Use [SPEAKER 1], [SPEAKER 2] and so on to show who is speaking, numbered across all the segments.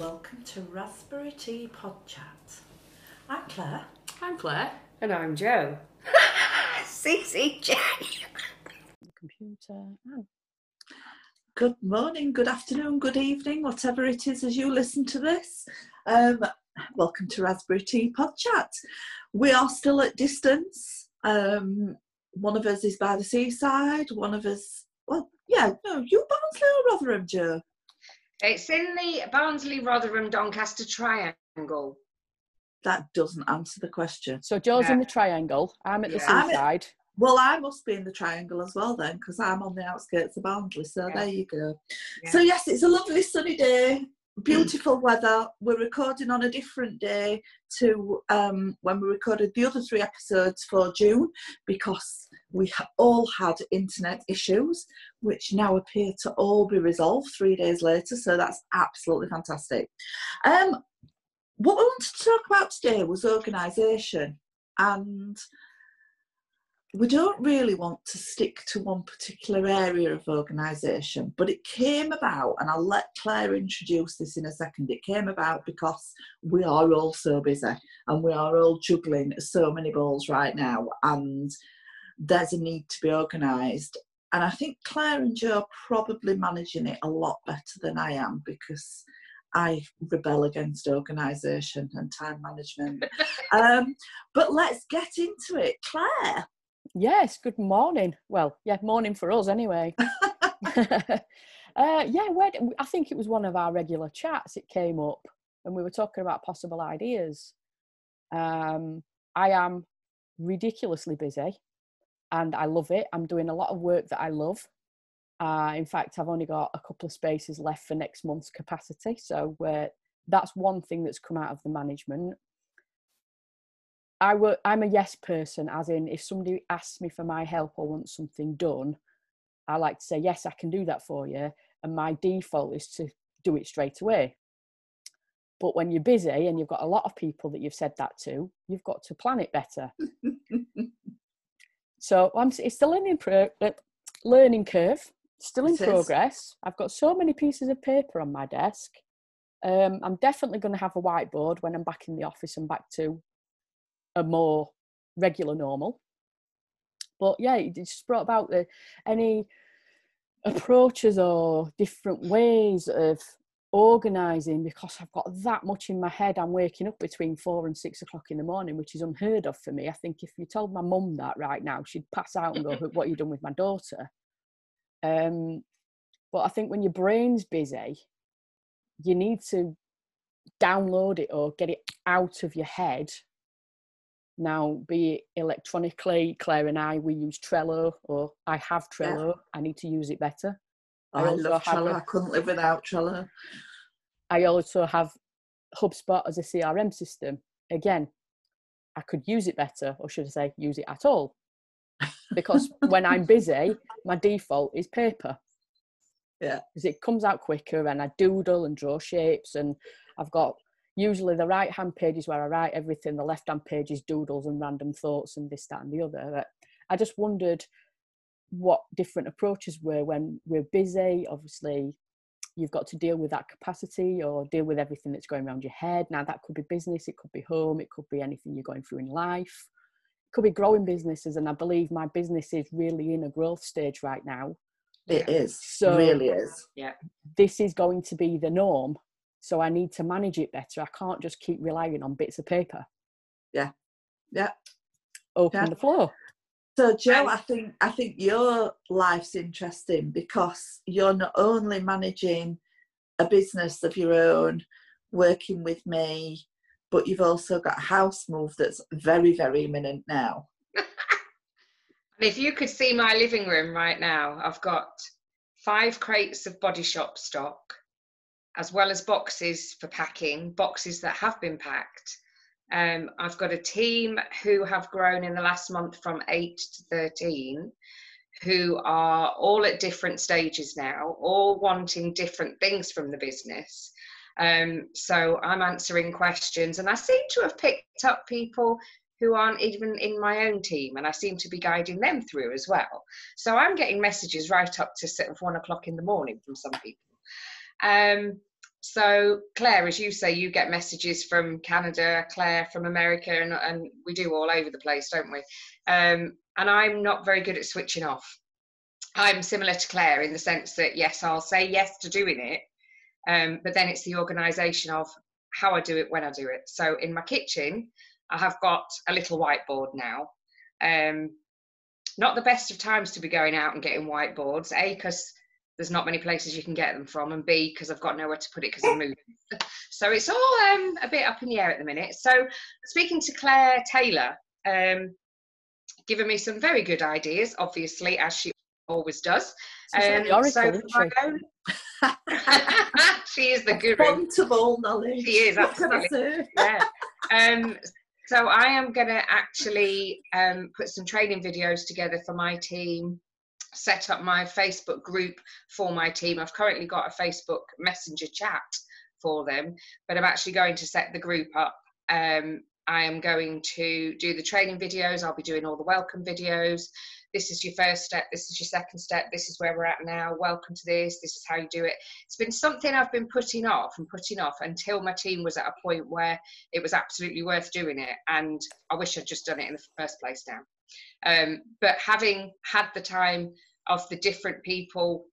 [SPEAKER 1] Welcome to Raspberry Tea Pod Chat. I'm Claire.
[SPEAKER 2] I'm Claire.
[SPEAKER 3] And I'm Joe. CCJ.
[SPEAKER 2] Computer. Oh.
[SPEAKER 1] Good morning, good afternoon, good evening, whatever it is as you listen to this. Um, welcome to Raspberry Tea Pod Chat. We are still at distance. Um, one of us is by the seaside, one of us, well, yeah, no, you Barnsley or Rotherham, Joe?
[SPEAKER 3] It's in the Barnsley Rotherham Doncaster Triangle.
[SPEAKER 1] That doesn't answer the question.
[SPEAKER 2] So Joe's in the triangle. I'm at the
[SPEAKER 3] Yeah.
[SPEAKER 1] I'm
[SPEAKER 2] seaside.
[SPEAKER 1] Well, I must be in the triangle as well then, because I'm on the outskirts of Barnsley. So
[SPEAKER 3] Yeah.
[SPEAKER 1] there you go.
[SPEAKER 3] Yeah.
[SPEAKER 1] So yes, it's a lovely sunny day, beautiful weather. We're recording on a different day to um, when we recorded the other three episodes for June because we ha- all had internet issues, which now appear to all be resolved three days later. So that's absolutely fantastic. Um, what we wanted to talk about today was organisation and we don't really want to stick to one particular area of organisation, but it came about, and I'll let Claire introduce this in a second. It came about because we are all so busy and we are all juggling so many balls right now, and there's a need to be organised. And I think Claire and Joe are probably managing it a lot better than I am because I rebel against organisation and time management. um, but let's get into it. Claire,
[SPEAKER 2] Yes, good morning. Well, yeah, morning for us anyway. uh, yeah, where, I think it was one of our regular chats. It came up and we were talking about possible ideas. Um, I am ridiculously busy and I love it. I'm doing a lot of work that I love. Uh, in fact, I've only got a couple of spaces left for next month's capacity. So uh, that's one thing that's come out of the management. I work, I'm a yes person, as in if somebody asks me for my help or wants something done, I like to say, yes, I can do that for you. And my default is to do it straight away. But when you're busy and you've got a lot of people that you've said that to, you've got to plan it better. so I'm, it's still in pro, uh, learning curve, still in
[SPEAKER 1] It is.
[SPEAKER 2] progress. I've got so many pieces of paper on my desk. Um, I'm definitely going to have a whiteboard when I'm back in the office and back to a more regular normal. But yeah, it just brought about the, any approaches or different ways of organising because I've got that much in my head. I'm waking up between four and six o'clock in the morning, which is unheard of for me. I think if you told my mum that right now, she'd pass out and go, "What you done with my daughter?" Um, but I think when your brain's busy, you need to download it or get it out of your head now be it electronically claire and i we use trello or i have
[SPEAKER 1] Yeah.
[SPEAKER 2] trello i need to use it better I
[SPEAKER 1] I,
[SPEAKER 2] also
[SPEAKER 1] love
[SPEAKER 2] have
[SPEAKER 1] Trello.
[SPEAKER 2] a-
[SPEAKER 1] I couldn't live without Trello.
[SPEAKER 2] i also have hubspot as a crm system again i could use it better or should i say use it at all because when i'm busy my default is paper
[SPEAKER 1] Yeah.
[SPEAKER 2] because it comes out quicker and i doodle and draw shapes and i've got usually the right hand page is where I write everything, the left hand page is doodles and random thoughts and this, that, and the other. But I just wondered what different approaches were when we're busy. Obviously, you've got to deal with that capacity or deal with everything that's going around your head. Now, that could be business, it could be home, it could be anything you're going through in life, it could be growing businesses. And I believe my business is really in a growth stage right now.
[SPEAKER 1] It is.
[SPEAKER 2] So-
[SPEAKER 1] really is. Yeah.
[SPEAKER 2] This is going to be the norm. So I need to manage it better. I can't just keep relying on bits of paper.
[SPEAKER 1] Yeah. Yeah.
[SPEAKER 2] Open
[SPEAKER 1] Yeah.
[SPEAKER 2] the floor.
[SPEAKER 1] So Joe, I think I think your life's interesting because you're not only managing a business of your own, working with me, but you've also got a house move that's very, very imminent now.
[SPEAKER 3] And if you could see my living room right now, I've got five crates of body shop stock, as well as boxes for packing, boxes that have been packed. Um, I've got a team who have grown in the last month from eight to 13, who are all at different stages now, all wanting different things from the business. Um, so I'm answering questions, and I seem to have picked up people who aren't even in my own team, and I seem to be guiding them through as well. So I'm getting messages right up to sort of one o'clock in the morning from some people. Um, so Claire, as you say, you get messages from Canada, Claire from America, and, and we do all over the place, don't we? Um, and I'm not very good at switching off. I'm similar to Claire in the sense that yes, I'll say yes to doing it, um, but then it's the organisation of how I do it when I do it. So in my kitchen, I have got a little whiteboard now. Um, not the best of times to be going out and getting whiteboards. A, because there's not many places you can get them from, and B, because I've got nowhere to put it because I'm moving. so it's all um, a bit up in the air at the minute. So speaking to Claire Taylor, um, giving me some very good ideas, obviously, as she always does.
[SPEAKER 2] Um, oracle, so
[SPEAKER 3] she is the guru.
[SPEAKER 1] Font of all knowledge.
[SPEAKER 3] She is, absolutely. Yeah. Um, so I am going to actually um, put some training videos together for my team, set up my Facebook group for my team. I've currently got a Facebook Messenger chat for them, but I'm actually going to set the group up. Um, I am going to do the training videos. I'll be doing all the welcome videos. This is your first step. This is your second step. This is where we're at now. Welcome to this. This is how you do it. It's been something I've been putting off and putting off until my team was at a point where it was absolutely worth doing it. And I wish I'd just done it in the first place now. Um, but having had the time of the different people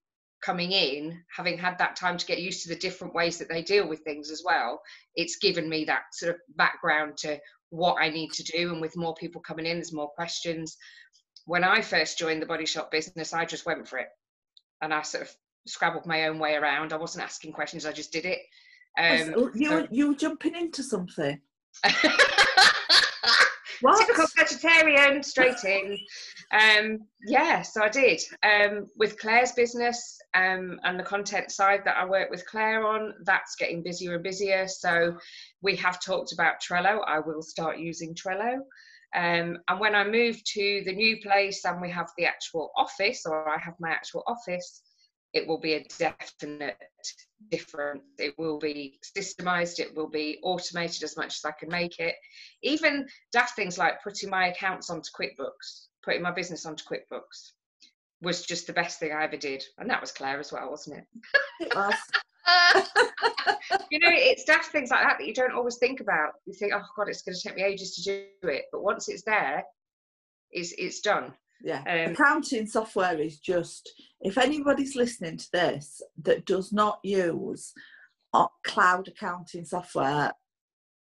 [SPEAKER 3] coming in, having had that time to get used to the different ways that they deal with things as well, it's given me that sort of background to what I need to do. And with more people coming in, there's more questions. When I first joined the body shop business, I just went for it and I sort of scrabbled my own way around. I wasn't asking questions, I just did it.
[SPEAKER 1] Um, you, so... you were jumping into something. What?
[SPEAKER 3] Typical vegetarian, straight in. Um, yeah, so I did. Um, with Claire's business um, and the content side that I work with Claire on, that's getting busier and busier. So we have talked about Trello. I will start using Trello. Um, and when I move to the new place and we have the actual office, or I have my actual office, it will be a definite difference. It will be systemized, it will be automated as much as I can make it. Even daft things like putting my accounts onto QuickBooks, putting my business onto QuickBooks was just the best thing I ever did. And that was Claire as well, wasn't it?
[SPEAKER 1] It was.
[SPEAKER 3] you know, it's daft things like that that you don't always think about. You think, oh God, it's going to take me ages to do it. But once it's there, it's, it's done.
[SPEAKER 1] Yeah. Um, Accounting software is just, if anybody's listening to this that does not use uh, cloud accounting software,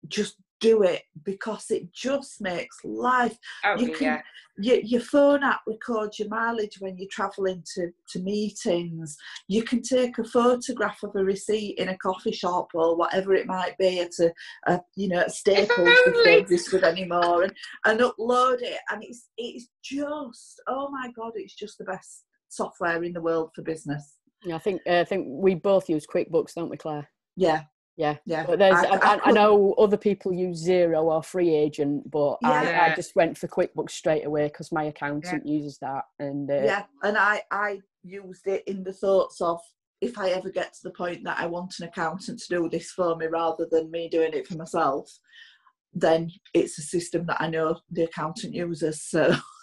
[SPEAKER 1] just do it because it just makes life.
[SPEAKER 3] Oh, you can, yeah.
[SPEAKER 1] Your, your phone app records your mileage when you're travelling to, to meetings. You can take a photograph of a receipt in a coffee shop or whatever it might be at a, a you know, Staples if they existed anymore and, and upload it. And it's, it's just, oh my God, it's just the best software in the world for business.
[SPEAKER 2] Yeah, I think uh, I think we both use QuickBooks, don't we, Claire?
[SPEAKER 1] Yeah,
[SPEAKER 2] yeah
[SPEAKER 1] yeah
[SPEAKER 2] but there's I, I, I, know other people use Xero or FreeAgent but yeah. I, I just went for quickbooks straight away because my accountant yeah. uses that and uh,
[SPEAKER 1] yeah and i i used it in the thoughts of if i ever get to the point that i want an accountant to do this for me rather than me doing it for myself then it's a system that i know the accountant uses so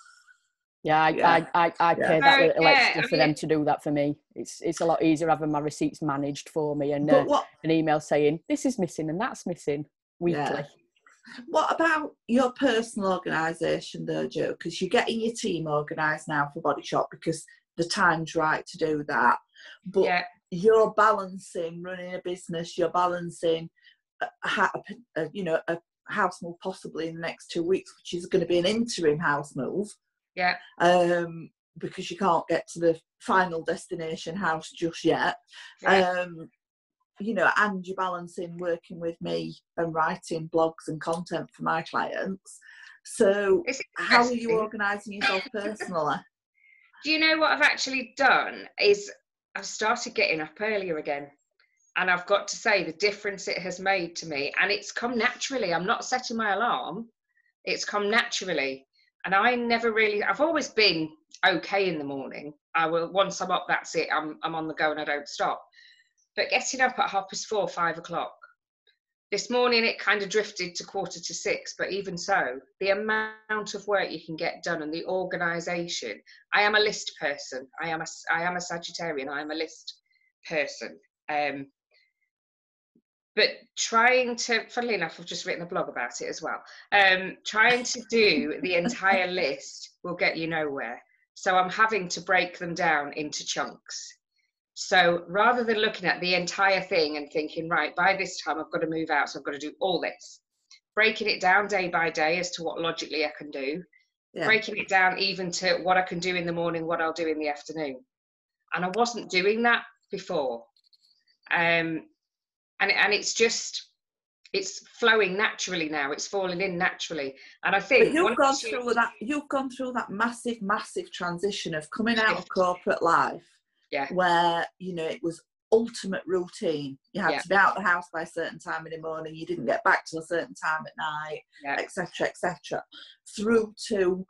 [SPEAKER 2] Yeah, I, yeah. I, I, I pay that little yeah, extra for I mean, them to do that for me. It's it's a lot easier having my receipts managed for me and uh, an email saying this is missing and that's missing weekly. Yeah.
[SPEAKER 1] What about your personal organisation though, Joe? Because you're getting your team organised now for Body Shop because the time's right to do that. But yeah. you're balancing running a business, you're balancing, a, a, a, you know, a house move possibly in the next two weeks, which is going to be an interim house move
[SPEAKER 3] yeah.
[SPEAKER 1] Um, because you can't get to the final destination house just yet. Yeah. Um, you know, and you're balancing working with me and writing blogs and content for my clients. So, how are you organising yourself personally?
[SPEAKER 3] Do you know what I've actually done? Is I've started getting up earlier again. And I've got to say, the difference it has made to me, and it's come naturally. I'm not setting my alarm, it's come naturally and I never really I've always been okay in the morning. I will once I'm up, that's it. I'm I'm on the go and I don't stop. But getting up at half past four, five o'clock. This morning it kind of drifted to quarter to six, but even so, the amount of work you can get done and the organisation. I am a list person. I am a I am a Sagittarian. I am a list person. Um, but trying to, funnily enough, I've just written a blog about it as well. Um, trying to do the entire list will get you nowhere. So I'm having to break them down into chunks. So rather than looking at the entire thing and thinking, right, by this time I've got to move out, so I've got to do all this, breaking it down day by day as to what logically I can do, yeah. breaking it down even to what I can do in the morning, what I'll do in the afternoon. And I wasn't doing that before. Um, and, and it's just, it's flowing naturally now. It's falling in naturally. And I think
[SPEAKER 1] but you've gone through that, you've gone through that massive, massive transition of coming out of corporate life.
[SPEAKER 3] Yeah.
[SPEAKER 1] Where, you know, it was ultimate routine. You had yeah. to be out of the house by a certain time in the morning. You didn't get back till a certain time at night, etc., yeah. etc. Et through to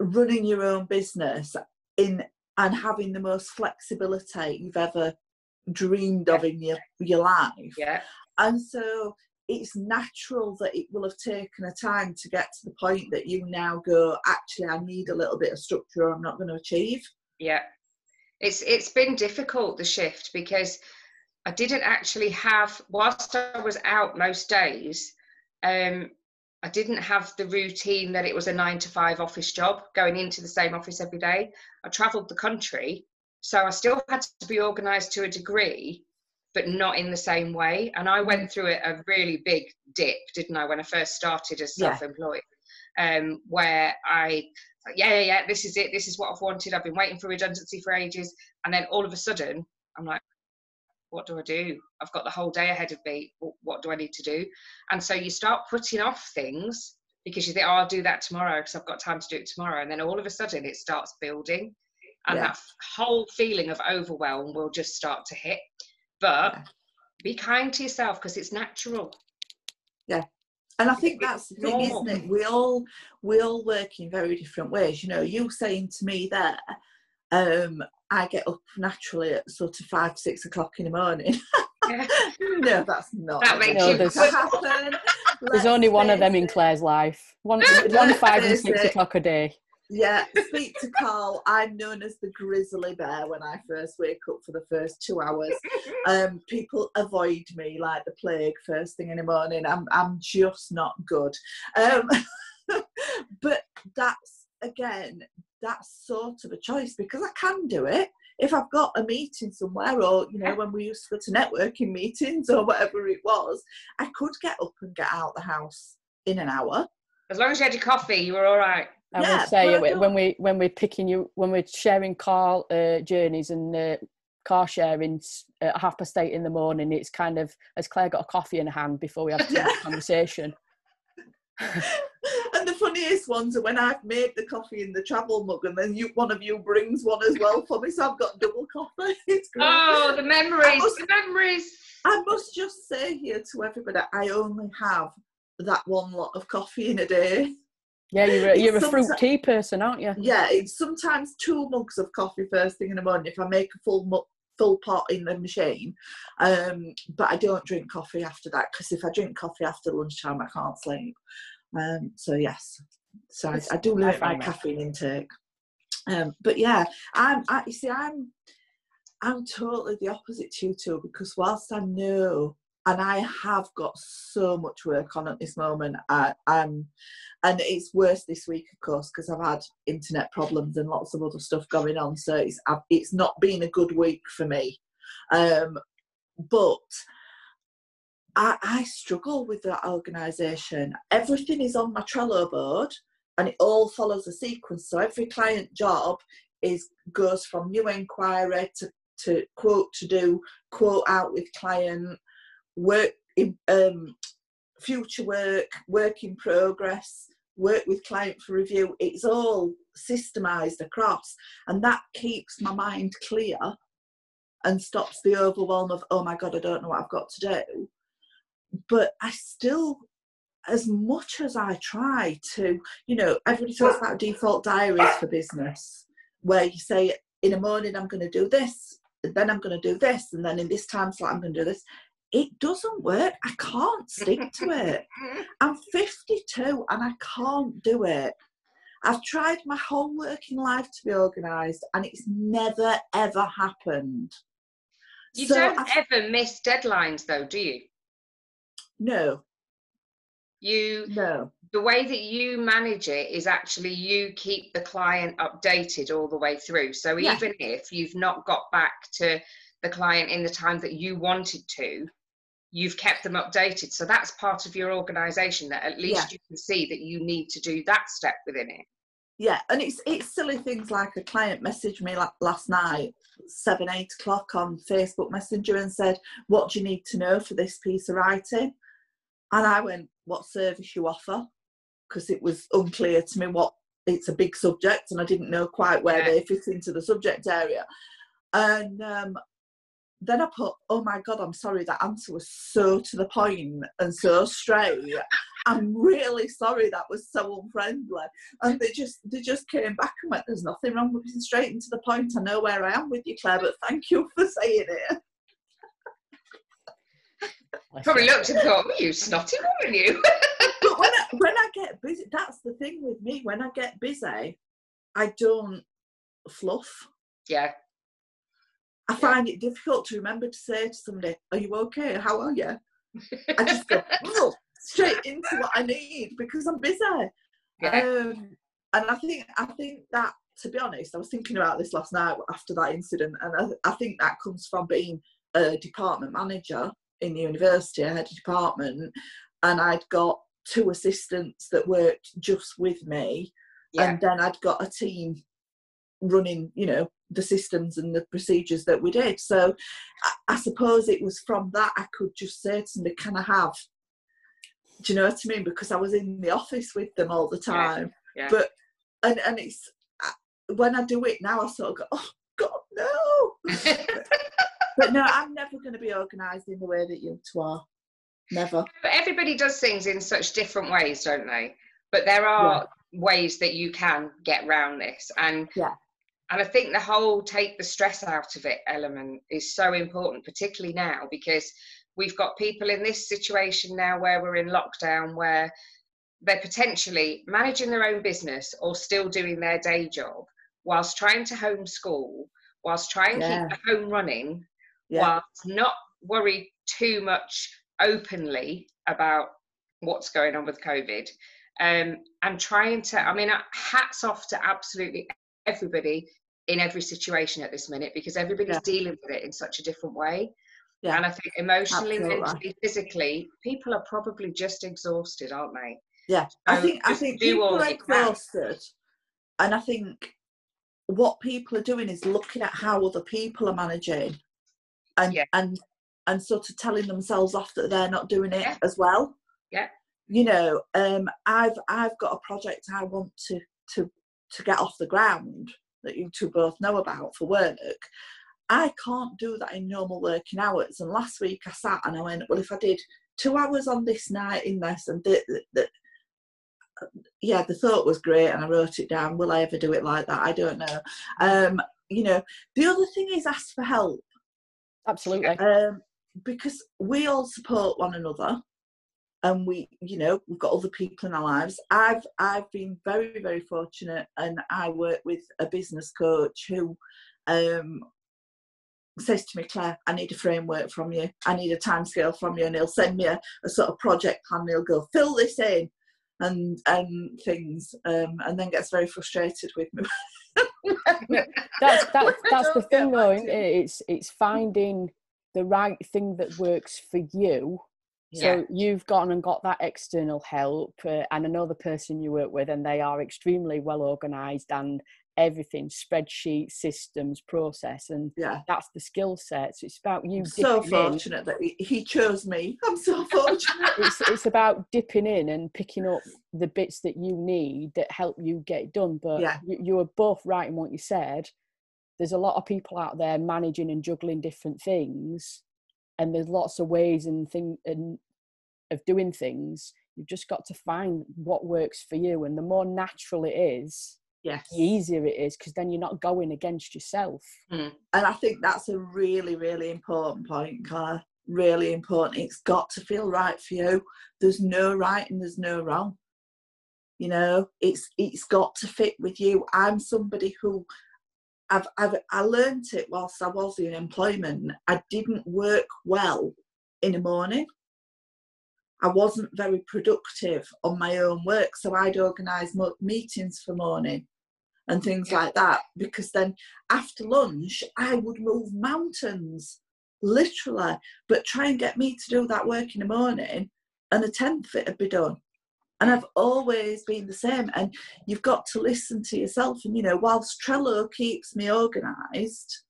[SPEAKER 1] running your own business in and having the most flexibility you've ever dreamed yeah. of in your your life.
[SPEAKER 3] Yeah.
[SPEAKER 1] And so it's natural that it will have taken a time to get to the point that you now go, actually, I need a little bit of structure I'm not going to achieve.
[SPEAKER 3] Yeah it's it's been difficult the shift because I didn't actually have whilst I was out most days. Um, I didn't have the routine that it was a nine to five office job going into the same office every day. I travelled the country, so I still had to be organised to a degree, but not in the same way. And I went through a, a really big dip, didn't I, when I first started as self-employed, yeah. um, where I yeah, yeah, yeah, this is it. This is what I've wanted. I've been waiting for redundancy for ages. And then all of a sudden, I'm like, what do I do? I've got the whole day ahead of me. What do I need to do? And so you start putting off things because you think, oh, I'll do that tomorrow because I've got time to do it tomorrow. And then all of a sudden it starts building. And yeah. that whole feeling of overwhelm will just start to hit. But yeah. be kind to yourself because it's natural.
[SPEAKER 1] Yeah, and I think that's the thing, isn't it? We all we all work in very different ways. You know, you saying to me there, um, I get up naturally at sort of five, six o'clock in the morning. no, that's not.
[SPEAKER 3] That makes you there's,
[SPEAKER 2] happen. there's only one of them in Claire's life. One, one five and six o'clock a day.
[SPEAKER 1] Yeah, speak to Carl. I'm known as the grizzly bear when I first wake up for the first two hours. Um, people avoid me like the plague first thing in the morning. I'm I'm just not good. Um, but that's again, that's sort of a choice because I can do it. If I've got a meeting somewhere, or you know, when we used to go to networking meetings or whatever it was, I could get up and get out the house in an hour.
[SPEAKER 3] As long as you had your coffee, you were all right.
[SPEAKER 2] I yeah, would say when we when we're picking you when we're sharing car uh, journeys and uh, car sharing at half past eight in the morning, it's kind of as Claire got a coffee in her hand before we have a conversation.
[SPEAKER 1] and the funniest ones are when I've made the coffee in the travel mug, and then you one of you brings one as well for me, so I've got double coffee. It's
[SPEAKER 3] great. Oh, the memories, must, the memories.
[SPEAKER 1] I must just say here to everybody, I only have that one lot of coffee in a day.
[SPEAKER 2] Yeah, you're a, you're a fruit tea person, aren't you?
[SPEAKER 1] Yeah, it's sometimes two mugs of coffee first thing in the morning if I make a full mug full pot in the machine. Um, but I don't drink coffee after that because if I drink coffee after lunchtime, I can't sleep. Um, so yes, so I, I do limit my caffeine intake. Um, but yeah, I'm. I, you see, I'm. I'm totally the opposite to you two because whilst I know and I have got so much work on at this moment. I, am and it's worse this week, of course, because I've had internet problems and lots of other stuff going on. So it's it's not been a good week for me. Um, but I, I struggle with that organisation. Everything is on my Trello board, and it all follows a sequence. So every client job is goes from new inquiry to to quote to do, quote out with client, work in um, future work, work in progress, work with client for review. It's all systemized across, and that keeps my mind clear and stops the overwhelm of, oh my God, I don't know what I've got to do. But I still, as much as I try to, you know, everybody talks about default diaries for business, where you say, in the morning, I'm going to do this, then I'm going to do this, and then in this time slot, I'm going to do this it doesn't work. I can't stick to it. I'm 52 and I can't do it. I've tried my whole working life to be organised and it's never ever happened.
[SPEAKER 3] You so don't I've, ever miss deadlines though, do you?
[SPEAKER 1] No,
[SPEAKER 3] You
[SPEAKER 1] no.
[SPEAKER 3] the way that you manage it is actually you keep the client updated all the way through. So
[SPEAKER 1] Yeah.
[SPEAKER 3] even if you've not got back to the client in the time that you wanted to, you've kept them updated. So that's part of your organization that at least
[SPEAKER 1] Yeah.
[SPEAKER 3] you can see that you need to do that step within it.
[SPEAKER 1] Yeah, and it's it's silly things like a client messaged me like last night, seven eight o'clock on Facebook Messenger, and said, "What do you need to know for this piece of writing?" And I went, "What service you offer?" Because it was unclear to me what it's a big subject, and I didn't know quite where
[SPEAKER 3] Yeah.
[SPEAKER 1] they fit into the subject area. And um, then I put, "Oh my God, I'm sorry. That answer was so to the point and so straight. I'm really sorry. That was so unfriendly." and they just they just came back and went, "There's nothing wrong with being straight and to the point. I know where I am with you, Claire, but thank you for saying it."
[SPEAKER 3] Probably looked and thought, you snotty woman, you.
[SPEAKER 1] But when I, when I get busy, that's the thing with me. When I get busy, I don't fluff.
[SPEAKER 3] yeah.
[SPEAKER 1] I find it difficult to remember to say to somebody, "Are you okay? How are you?" I just go straight into what I need because I'm busy. Um, and I think I think that to be honest, I was thinking about this last night after that incident, and I, I think that comes from being a department manager in the university. I had a department, and I'd got two assistants that worked just with me,
[SPEAKER 3] yeah.
[SPEAKER 1] and then I'd got a team running, you know, the systems and the procedures that we did. So I, I suppose it was from that I could just say to somebody, "Can I have?" Do you know what I mean? Because I was in the office with them all the time.
[SPEAKER 3] yeah.
[SPEAKER 1] But and and it's I- when I do it now, I sort of go, "Oh God, no!" but no, I'm never going to be organised in the way that you two are. Never.
[SPEAKER 3] But everybody does things in such different ways, don't they? But there are ways that you can get round this, and
[SPEAKER 1] Yeah.
[SPEAKER 3] And I think the whole take the stress out of it element is so important, particularly now because we've got people in this situation now where we're in lockdown where they're potentially managing their own business or still doing their day job whilst trying to homeschool, whilst trying to
[SPEAKER 1] Yeah.
[SPEAKER 3] keep the home running,
[SPEAKER 1] Yeah.
[SPEAKER 3] whilst not worry too much openly about what's going on with COVID. Um, and trying to, I mean, hats off to absolutely everybody in every situation at this minute because everybody's
[SPEAKER 1] Yeah.
[SPEAKER 3] dealing with it in such a different way.
[SPEAKER 1] Yeah.
[SPEAKER 3] And I think emotionally,
[SPEAKER 1] Absolutely.
[SPEAKER 3] mentally, physically, people are probably just exhausted, aren't they?
[SPEAKER 1] Yeah, I think I think people are exhausted, and I think what people are doing is looking at how other people are managing, and
[SPEAKER 3] Yeah.
[SPEAKER 1] and and sort of telling themselves off that they're not doing it
[SPEAKER 3] Yeah.
[SPEAKER 1] as well.
[SPEAKER 3] Yeah.
[SPEAKER 1] You know, um, I've I've got a project I want to to to get off the ground that you two both know about for work. I can't do that in normal working hours. And last week I sat and I went, well, if I did two hours on this night in this and the, the, the yeah, the thought was great, and I wrote it down. Will I ever do it like that? I don't know. Um, you know, the other thing is ask for help
[SPEAKER 2] Absolutely.
[SPEAKER 1] um, because we all support one another, and we, you know, we've got other people in our lives. I've I've been very very fortunate, and I work with a business coach who um, says to me, Claire, I need a framework from you. I need a timescale from you, and he'll send me a, a sort of project plan. And he'll go fill this in and and things, um, and then gets very frustrated with me.
[SPEAKER 2] That's that, that's the thing though, isn't it? It's it's finding the right thing that works for you.
[SPEAKER 3] Yeah.
[SPEAKER 2] So you've gone and got that external help, uh, and another person you work with, and they are extremely well organised and everything spreadsheet systems process and
[SPEAKER 1] Yeah.
[SPEAKER 2] that's the skill set so it's about you
[SPEAKER 1] I'm so
[SPEAKER 2] dipping in.
[SPEAKER 1] fortunate that he, he chose me. I'm so fortunate.
[SPEAKER 2] it's it's about dipping in and picking up the bits that you need that help you get it done but
[SPEAKER 1] Yeah.
[SPEAKER 2] you, you were both right in what you said there's a lot of people out there managing and juggling different things and there's lots of ways and thing and of doing things you've just got to find what works for you and the more natural it is
[SPEAKER 1] yes.
[SPEAKER 2] the easier it is because then you're not going against yourself hmm.
[SPEAKER 1] And I think that's a really, really important point, Claire. Really important. It's got to feel right for you. There's no right and there's no wrong. You know, it's it's got to fit with you. I'm somebody who I've, I've I learned it whilst I was in employment. I didn't work well in the morning. I wasn't very productive on my own work. So I'd organise meetings for morning and things
[SPEAKER 3] Yeah.
[SPEAKER 1] like that because then after lunch I would move mountains literally, but try and get me to do that work in the morning and a tenth of it would be done. And I've always been the same. And you've got to listen to yourself. And you know, whilst Trello keeps me organised,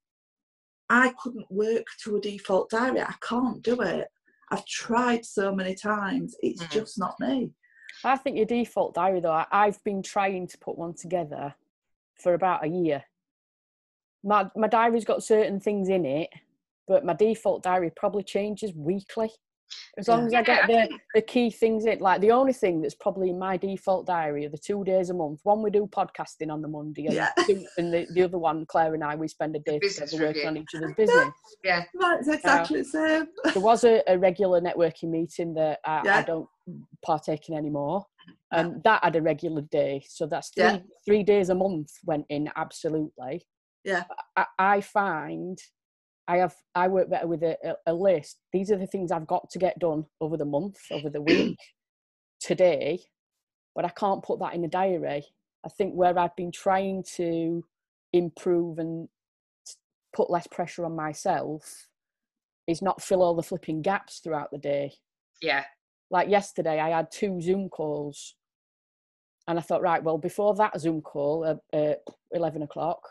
[SPEAKER 1] I couldn't work to a default diary. I can't do it. I've tried so many times. It's
[SPEAKER 3] Mhm.
[SPEAKER 1] just not me.
[SPEAKER 2] I think your default diary, though, I- I've been trying to put one together for about a year. My my diary's got certain things in it, but my default diary probably changes weekly. As long as I get the, the key things in, like the only thing that's probably in my default diary are the two days a month. One we do podcasting on the Monday, and,
[SPEAKER 1] Yeah.
[SPEAKER 2] two- and the, the other one, Claire and I, we spend a day together working
[SPEAKER 3] review.
[SPEAKER 2] on each other's business.
[SPEAKER 3] Yeah.
[SPEAKER 1] Right, it's exactly the same.
[SPEAKER 2] there was a, a regular networking meeting that I, I don't partake in anymore.
[SPEAKER 1] Yeah.
[SPEAKER 2] And that had a regular day. So that's three,
[SPEAKER 1] Yeah.
[SPEAKER 2] three days a month went in absolutely.
[SPEAKER 1] Yeah.
[SPEAKER 2] I, I find I have I work better with a, a, list. These are the things I've got to get done over the month, over the week, today. But I can't put that in a diary. I think where I've been trying to improve and put less pressure on myself is not fill all the flipping gaps throughout the day.
[SPEAKER 3] Yeah.
[SPEAKER 2] Like yesterday, I had two Zoom calls, and I thought, right, well, before that Zoom call at uh, eleven o'clock,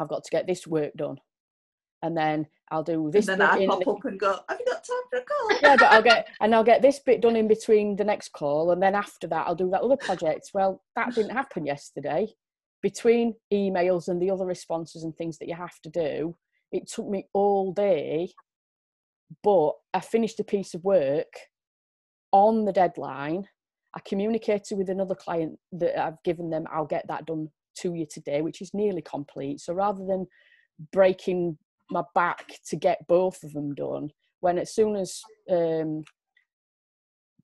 [SPEAKER 2] I've got to get this work done, and then I'll do
[SPEAKER 1] And
[SPEAKER 2] this.
[SPEAKER 1] then
[SPEAKER 2] bit
[SPEAKER 1] I pop up and go, Have you got time for a call?
[SPEAKER 2] yeah, but I'll get and I'll get this bit done in between the next call, and then after that, I'll do that other project. Well, that didn't happen yesterday. Between emails and the other responses and things that you have to do, it took me all day. But I finished a piece of work on the deadline. I communicated with another client that I've given them, I'll get that done to you today, which is nearly complete. So rather than breaking my back to get both of them done, when as soon as um,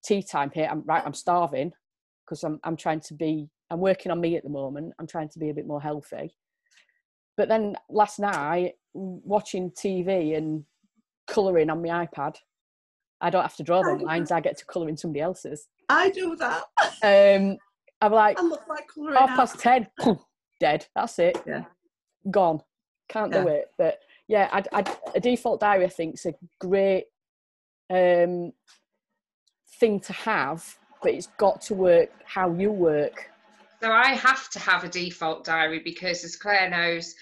[SPEAKER 2] tea time hit, I'm right. I'm starving because I'm I'm trying to be. I'm working on me at the moment. I'm trying to be a bit more healthy. But then last night, watching TV and colouring on my iPad, I don't have to draw them lines. I get to colour in somebody else's.
[SPEAKER 1] I do that.
[SPEAKER 2] Um, I'm like
[SPEAKER 1] I look like colouring
[SPEAKER 2] half past ten, dead. That's it.
[SPEAKER 1] Yeah.
[SPEAKER 2] Gone. Can't do it. But yeah, I'd, I'd, a default diary I think is a great um, thing to have, but it's got to work how you work.
[SPEAKER 3] So I have to have a default diary because, as Claire knows,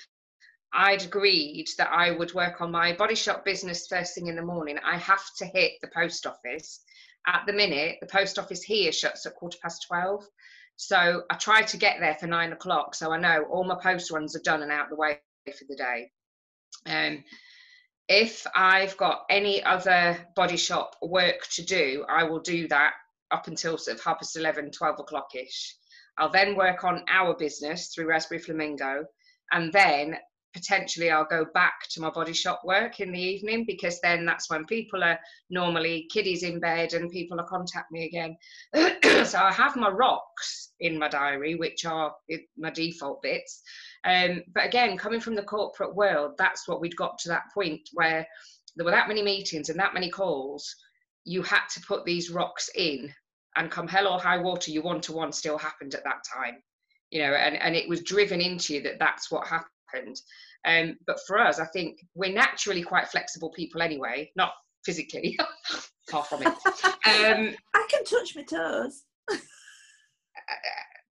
[SPEAKER 3] I'd agreed that I would work on my body shop business first thing in the morning. I have to hit the post office. At the minute, the post office here shuts at quarter past 12. So I try to get there for nine o'clock so I know all my post runs are done and out the way for the day. Um, if I've got any other body shop work to do, I will do that up until sort of half past 11, 12 o'clock ish. I'll then work on our business through Raspberry Flamingo, and then potentially I'll go back to my body shop work in the evening because then that's when people are normally kiddies in bed and people will contact me again. so I have my rocks in my diary, which are my default bits. Um, but again, coming from the corporate world, that's what we'd got to that point where there were that many meetings and that many calls. You had to put these rocks in and come hell or high water, your one to one still happened at that time, you know, and, and it was driven into you that that's what happened. Um, but for us, I think we're naturally quite flexible people anyway, not physically, far from it. Um,
[SPEAKER 1] I can touch my toes.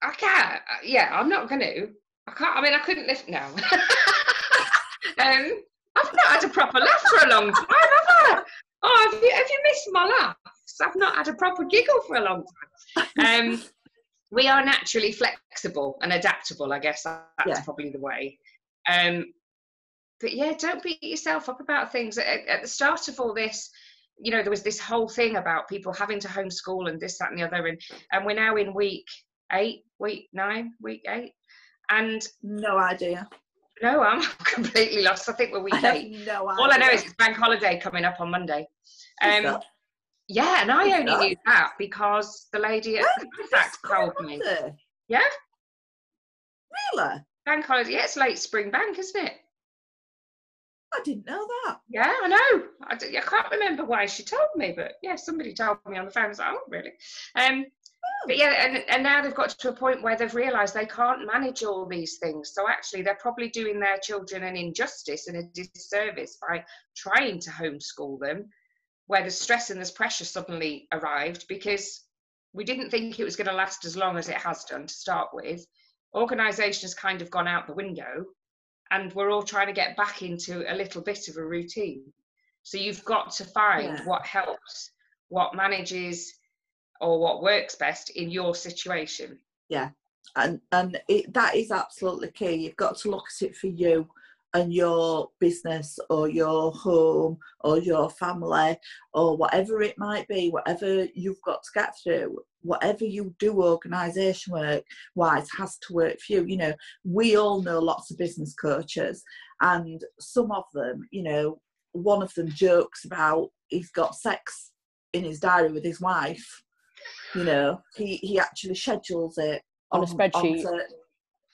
[SPEAKER 3] I can't, yeah, I'm not going to. I can't, I mean, I couldn't lift now. um, I've not had a proper laugh for a long time, have I? Oh, have you, have you missed my laughs? I've not had a proper giggle for a long time. Um, we are naturally flexible and adaptable, I guess that's
[SPEAKER 1] Yeah.
[SPEAKER 3] probably the way. Um, but yeah, don't beat yourself up about things. At, at the start of all this, you know, there was this whole thing about people having to homeschool and this, that, and the other, and and we're now in week eight, week nine, week eight, and
[SPEAKER 1] No idea.
[SPEAKER 3] no, I'm completely lost. I think we're week
[SPEAKER 1] have
[SPEAKER 3] eight.
[SPEAKER 1] no idea.
[SPEAKER 3] All I know is it's bank holiday coming up on Monday.
[SPEAKER 1] Is
[SPEAKER 3] Um, yeah, and I only knew that because the lady at
[SPEAKER 1] When?
[SPEAKER 3] Halifax
[SPEAKER 1] This coming
[SPEAKER 3] told me. Yeah,
[SPEAKER 1] Really?
[SPEAKER 3] Bank holiday. Yeah, it's late spring bank, isn't it?
[SPEAKER 1] I didn't know that.
[SPEAKER 3] Yeah, I know. I can't remember why she told me, but yeah, somebody told me on the phone. I was like, oh, really? Um, but yeah, and, and now they've got to a point where they've realised they can't manage all these things. So actually, they're probably doing their children an injustice and a disservice by trying to homeschool them, where the stress and there's pressure suddenly arrived because we didn't think it was going to last as long as it has done to start with. Organisation has kind of gone out the window, and we're all trying to get back into a little bit of a routine. So you've got to find
[SPEAKER 1] Yeah.
[SPEAKER 3] what helps, what manages, or what works best in your situation. Yeah.
[SPEAKER 1] And and it, that is absolutely key you've got to look at it for you and your business or your home or your family or whatever it might be whatever you've got to get through whatever you do organisation work wise has to work for you you know we all know lots of business coaches and some of them you know one of them jokes about he's got sex in his diary with his wife you know he he actually schedules it
[SPEAKER 2] On a spreadsheet.
[SPEAKER 1] onto-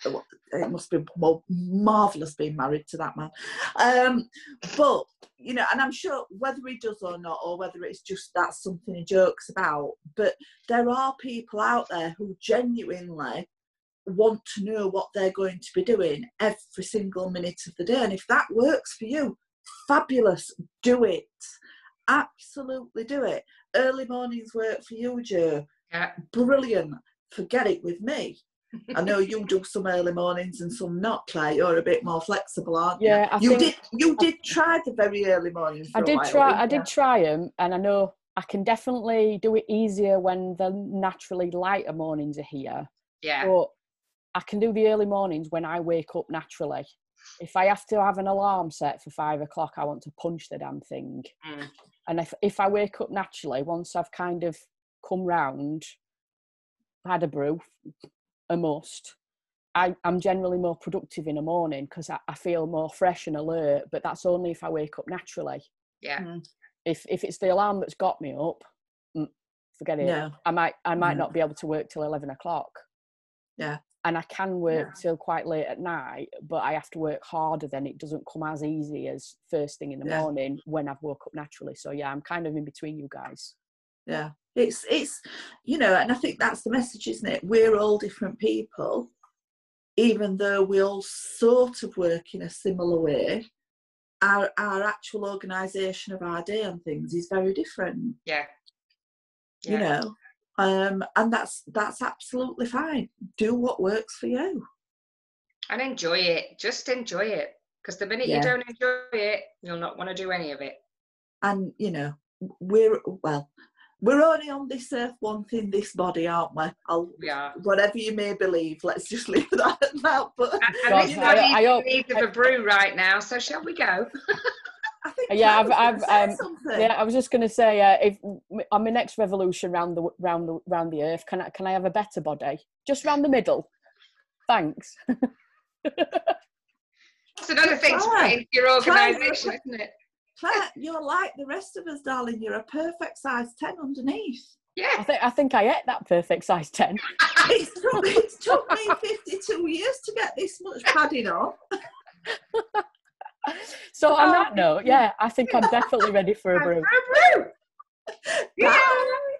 [SPEAKER 1] it must be more marvelous being married to that man. Um, but you know, and I'm sure whether he does or not, or whether it's just that's something he jokes about. But there are people out there who genuinely want to know what they're going to be doing every single minute of the day, and if that works for you, fabulous. Do it. Absolutely do it. Early mornings work for you, Joe.
[SPEAKER 3] Yeah.
[SPEAKER 1] Brilliant. Forget it with me. I know you do some early mornings and some not, Claire. You're a bit more flexible, aren't you?
[SPEAKER 2] Yeah, I
[SPEAKER 1] you
[SPEAKER 2] think-
[SPEAKER 1] did. You did try the very early mornings.
[SPEAKER 2] I
[SPEAKER 1] for a
[SPEAKER 2] did
[SPEAKER 1] while,
[SPEAKER 2] try. I
[SPEAKER 1] you?
[SPEAKER 2] did try them, and I know I can definitely do it easier when the naturally lighter mornings are here.
[SPEAKER 3] Yeah.
[SPEAKER 2] But I can do the early mornings when I wake up naturally. If I have to have an alarm set for five o'clock, I want to punch the damn thing.
[SPEAKER 3] Mm.
[SPEAKER 2] And if if I wake up naturally, once I've kind of come round, had a brew, a must. I, I'm generally more productive in the morning because I, I feel more fresh and alert, but that's only if I wake up naturally
[SPEAKER 3] Yeah.
[SPEAKER 2] if if it's the alarm that's got me up, mm, forget it.
[SPEAKER 1] No.
[SPEAKER 2] I might I might
[SPEAKER 1] No.
[SPEAKER 2] not be able to work till eleven o'clock.
[SPEAKER 1] Yeah.
[SPEAKER 2] And I can work till quite late at night, but I have to work harder. Then it doesn't come as easy as first thing in the
[SPEAKER 1] Yeah.
[SPEAKER 2] morning when I've woke up naturally. So yeah, I'm kind of in between you guys.
[SPEAKER 1] Yeah. It's it's you know, and I think that's the message, isn't it? We're all different people, even though we all sort of work in a similar way. Our our actual organisation of our day and things is very different.
[SPEAKER 3] Yeah.
[SPEAKER 1] you know um and that's that's absolutely fine do what works for you
[SPEAKER 3] And enjoy it. Just enjoy it. Because the minute
[SPEAKER 1] Yeah.
[SPEAKER 3] you don't enjoy it, you'll not want to do any of it.
[SPEAKER 1] and you know we're well we're only on this earth wanting this body aren't we I'll,
[SPEAKER 3] We are.
[SPEAKER 1] whatever you may believe let's just leave that at that but
[SPEAKER 3] And,
[SPEAKER 2] God,
[SPEAKER 3] and this
[SPEAKER 2] I-
[SPEAKER 3] body's
[SPEAKER 2] I
[SPEAKER 3] in
[SPEAKER 2] hope-
[SPEAKER 3] need of a brew right now. So shall we go?
[SPEAKER 1] I think
[SPEAKER 2] Yeah, I've-
[SPEAKER 1] was
[SPEAKER 2] I've, um. Yeah, I was just going to say, uh, if on my next revolution round the round the round the earth, can I can I have a better body, just round the middle? Thanks.
[SPEAKER 3] That's another thing to put into your organisation, isn't it?
[SPEAKER 1] Claire, you're like the rest of us darling you're a perfect size 10 underneath
[SPEAKER 2] I
[SPEAKER 3] Yeah.
[SPEAKER 2] think I think I ate that perfect size ten.
[SPEAKER 1] it's took, it's took me 52 years to get this much padding on
[SPEAKER 2] So on
[SPEAKER 3] Oh.
[SPEAKER 2] that note, yeah, I think I'm definitely ready for a brew.
[SPEAKER 3] A brew. Yeah.
[SPEAKER 1] Bye. Bye.